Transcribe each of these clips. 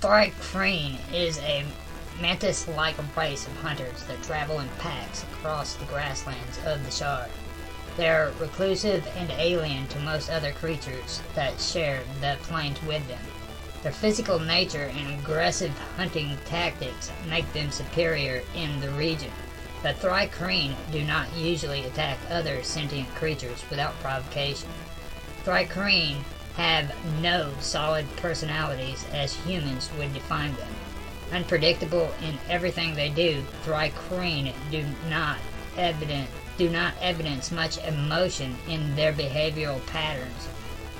Thri-kreen is a mantis-like race of hunters that travel in packs across the grasslands of the Shaar. They are reclusive and alien to most other creatures that share the plains with them. Their physical nature and aggressive hunting tactics make them superior in the region. The Thri-kreen do not usually attack other sentient creatures without provocation. Thri-kreen have no solid personalities as humans would define them. Unpredictable in everything they do, Thri-kreen do not evident do not evidence much emotion in their behavioral patterns.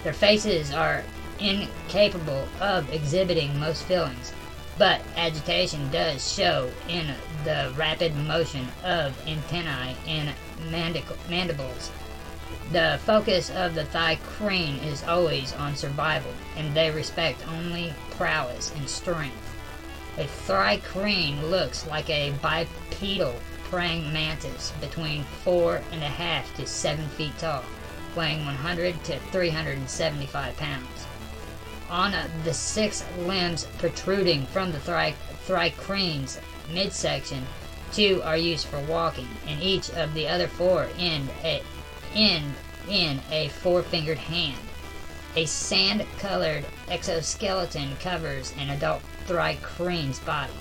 Their faces are incapable of exhibiting most feelings, but agitation does show in the rapid motion of antennae and mandibles. The focus of the Thri-kreen is always on survival, and they respect only prowess and strength. A Thri-kreen looks like a bipedal praying mantis between four and a half to seven feet tall, weighing 100 to 375 pounds. On the six limbs protruding from the Thri-kreen's midsection, two are used for walking, and each of the other four end, a, end in a four-fingered hand. A sand-colored exoskeleton covers an adult Thri-kreen's body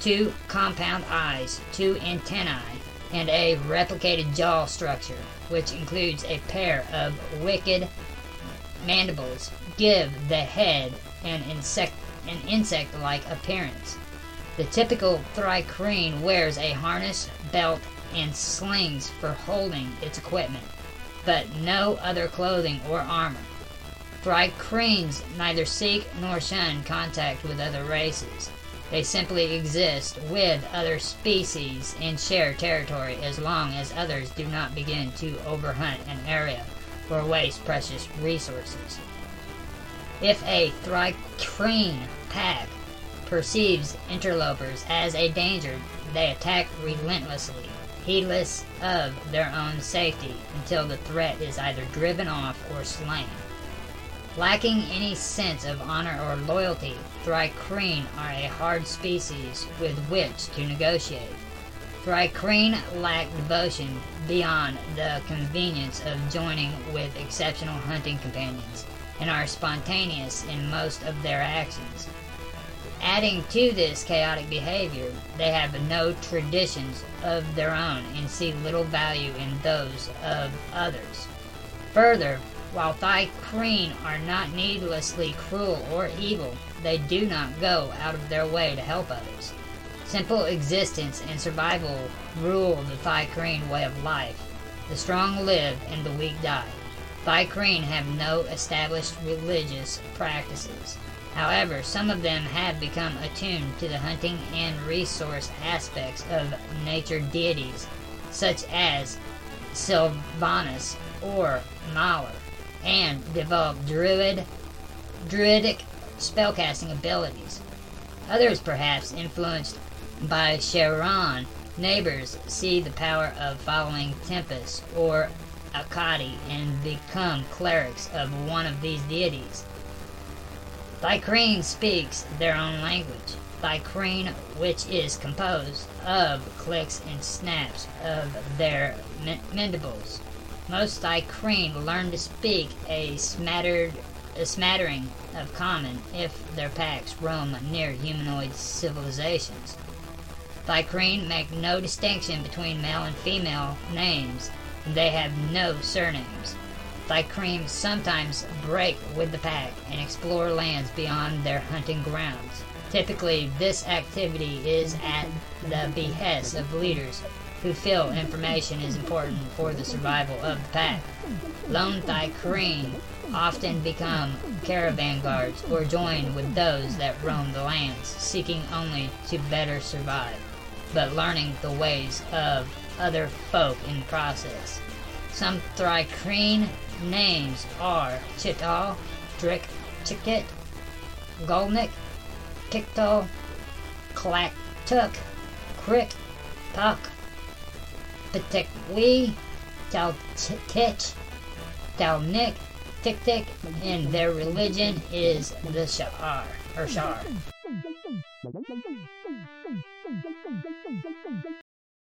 two compound eyes, two antennae, and a replicated jaw structure, which includes a pair of wicked mandibles, give the head an insect an insect-like appearance. The typical Thri-kreen wears a harness, belt, and slings for holding its equipment, but no other clothing or armor. Thri-kreens neither seek nor shun contact with other races. They simply exist with other species and share territory as long as others do not begin to overhunt an area or waste precious resources. If a Thri-kreen pack perceives interlopers as a danger, they attack relentlessly, heedless of their own safety, until the threat is either driven off or slain. Lacking any sense of honor or loyalty, Thri-kreen are a hard species with which to negotiate. Thri-kreen lack devotion beyond the convenience of joining with exceptional hunting companions, and are spontaneous in most of their actions. Adding to this chaotic behavior, they have no traditions of their own and see little value in those of others. Further, while Thri-kreen are not needlessly cruel or evil, they do not go out of their way to help others. Simple existence and survival rule the Thri-kreen way of life. The strong live and the weak die. Thri-kreen have no established religious practices. However, some of them have become attuned to the hunting and resource aspects of nature deities, such as Silvanus or Malar and develop druid, druidic spellcasting abilities. Others, perhaps influenced by Shaaran, neighbors see the power of following Tempus or Akadi and become clerics of one of these deities. Thri-kreen speaks their own language. Thri-kreen, which is composed of clicks and snaps of their mandibles. Most Thri-kreen learn to speak a smattered a smattering of common if their packs roam near humanoid civilizations. Thri-kreen make no distinction between male and female names, and they have no surnames. Thri-kreen sometimes break with the pack and explore lands beyond their hunting grounds. Typically, this activity is at the behest of leaders who feel information is important for the survival of the pack. Lone Thri-kreen often become caravan guards or join with those that roam the lands, seeking only to better survive, but learning the ways of other folk in the process. Some Thri-kreen names are Chital, Drick, Chikit, Golnik, Kikto, Klaktuk, Crick, Puck, Patekwi, Tal Titch, Tal Nick, Tik Tik, and their religion is the Shar, or Shar.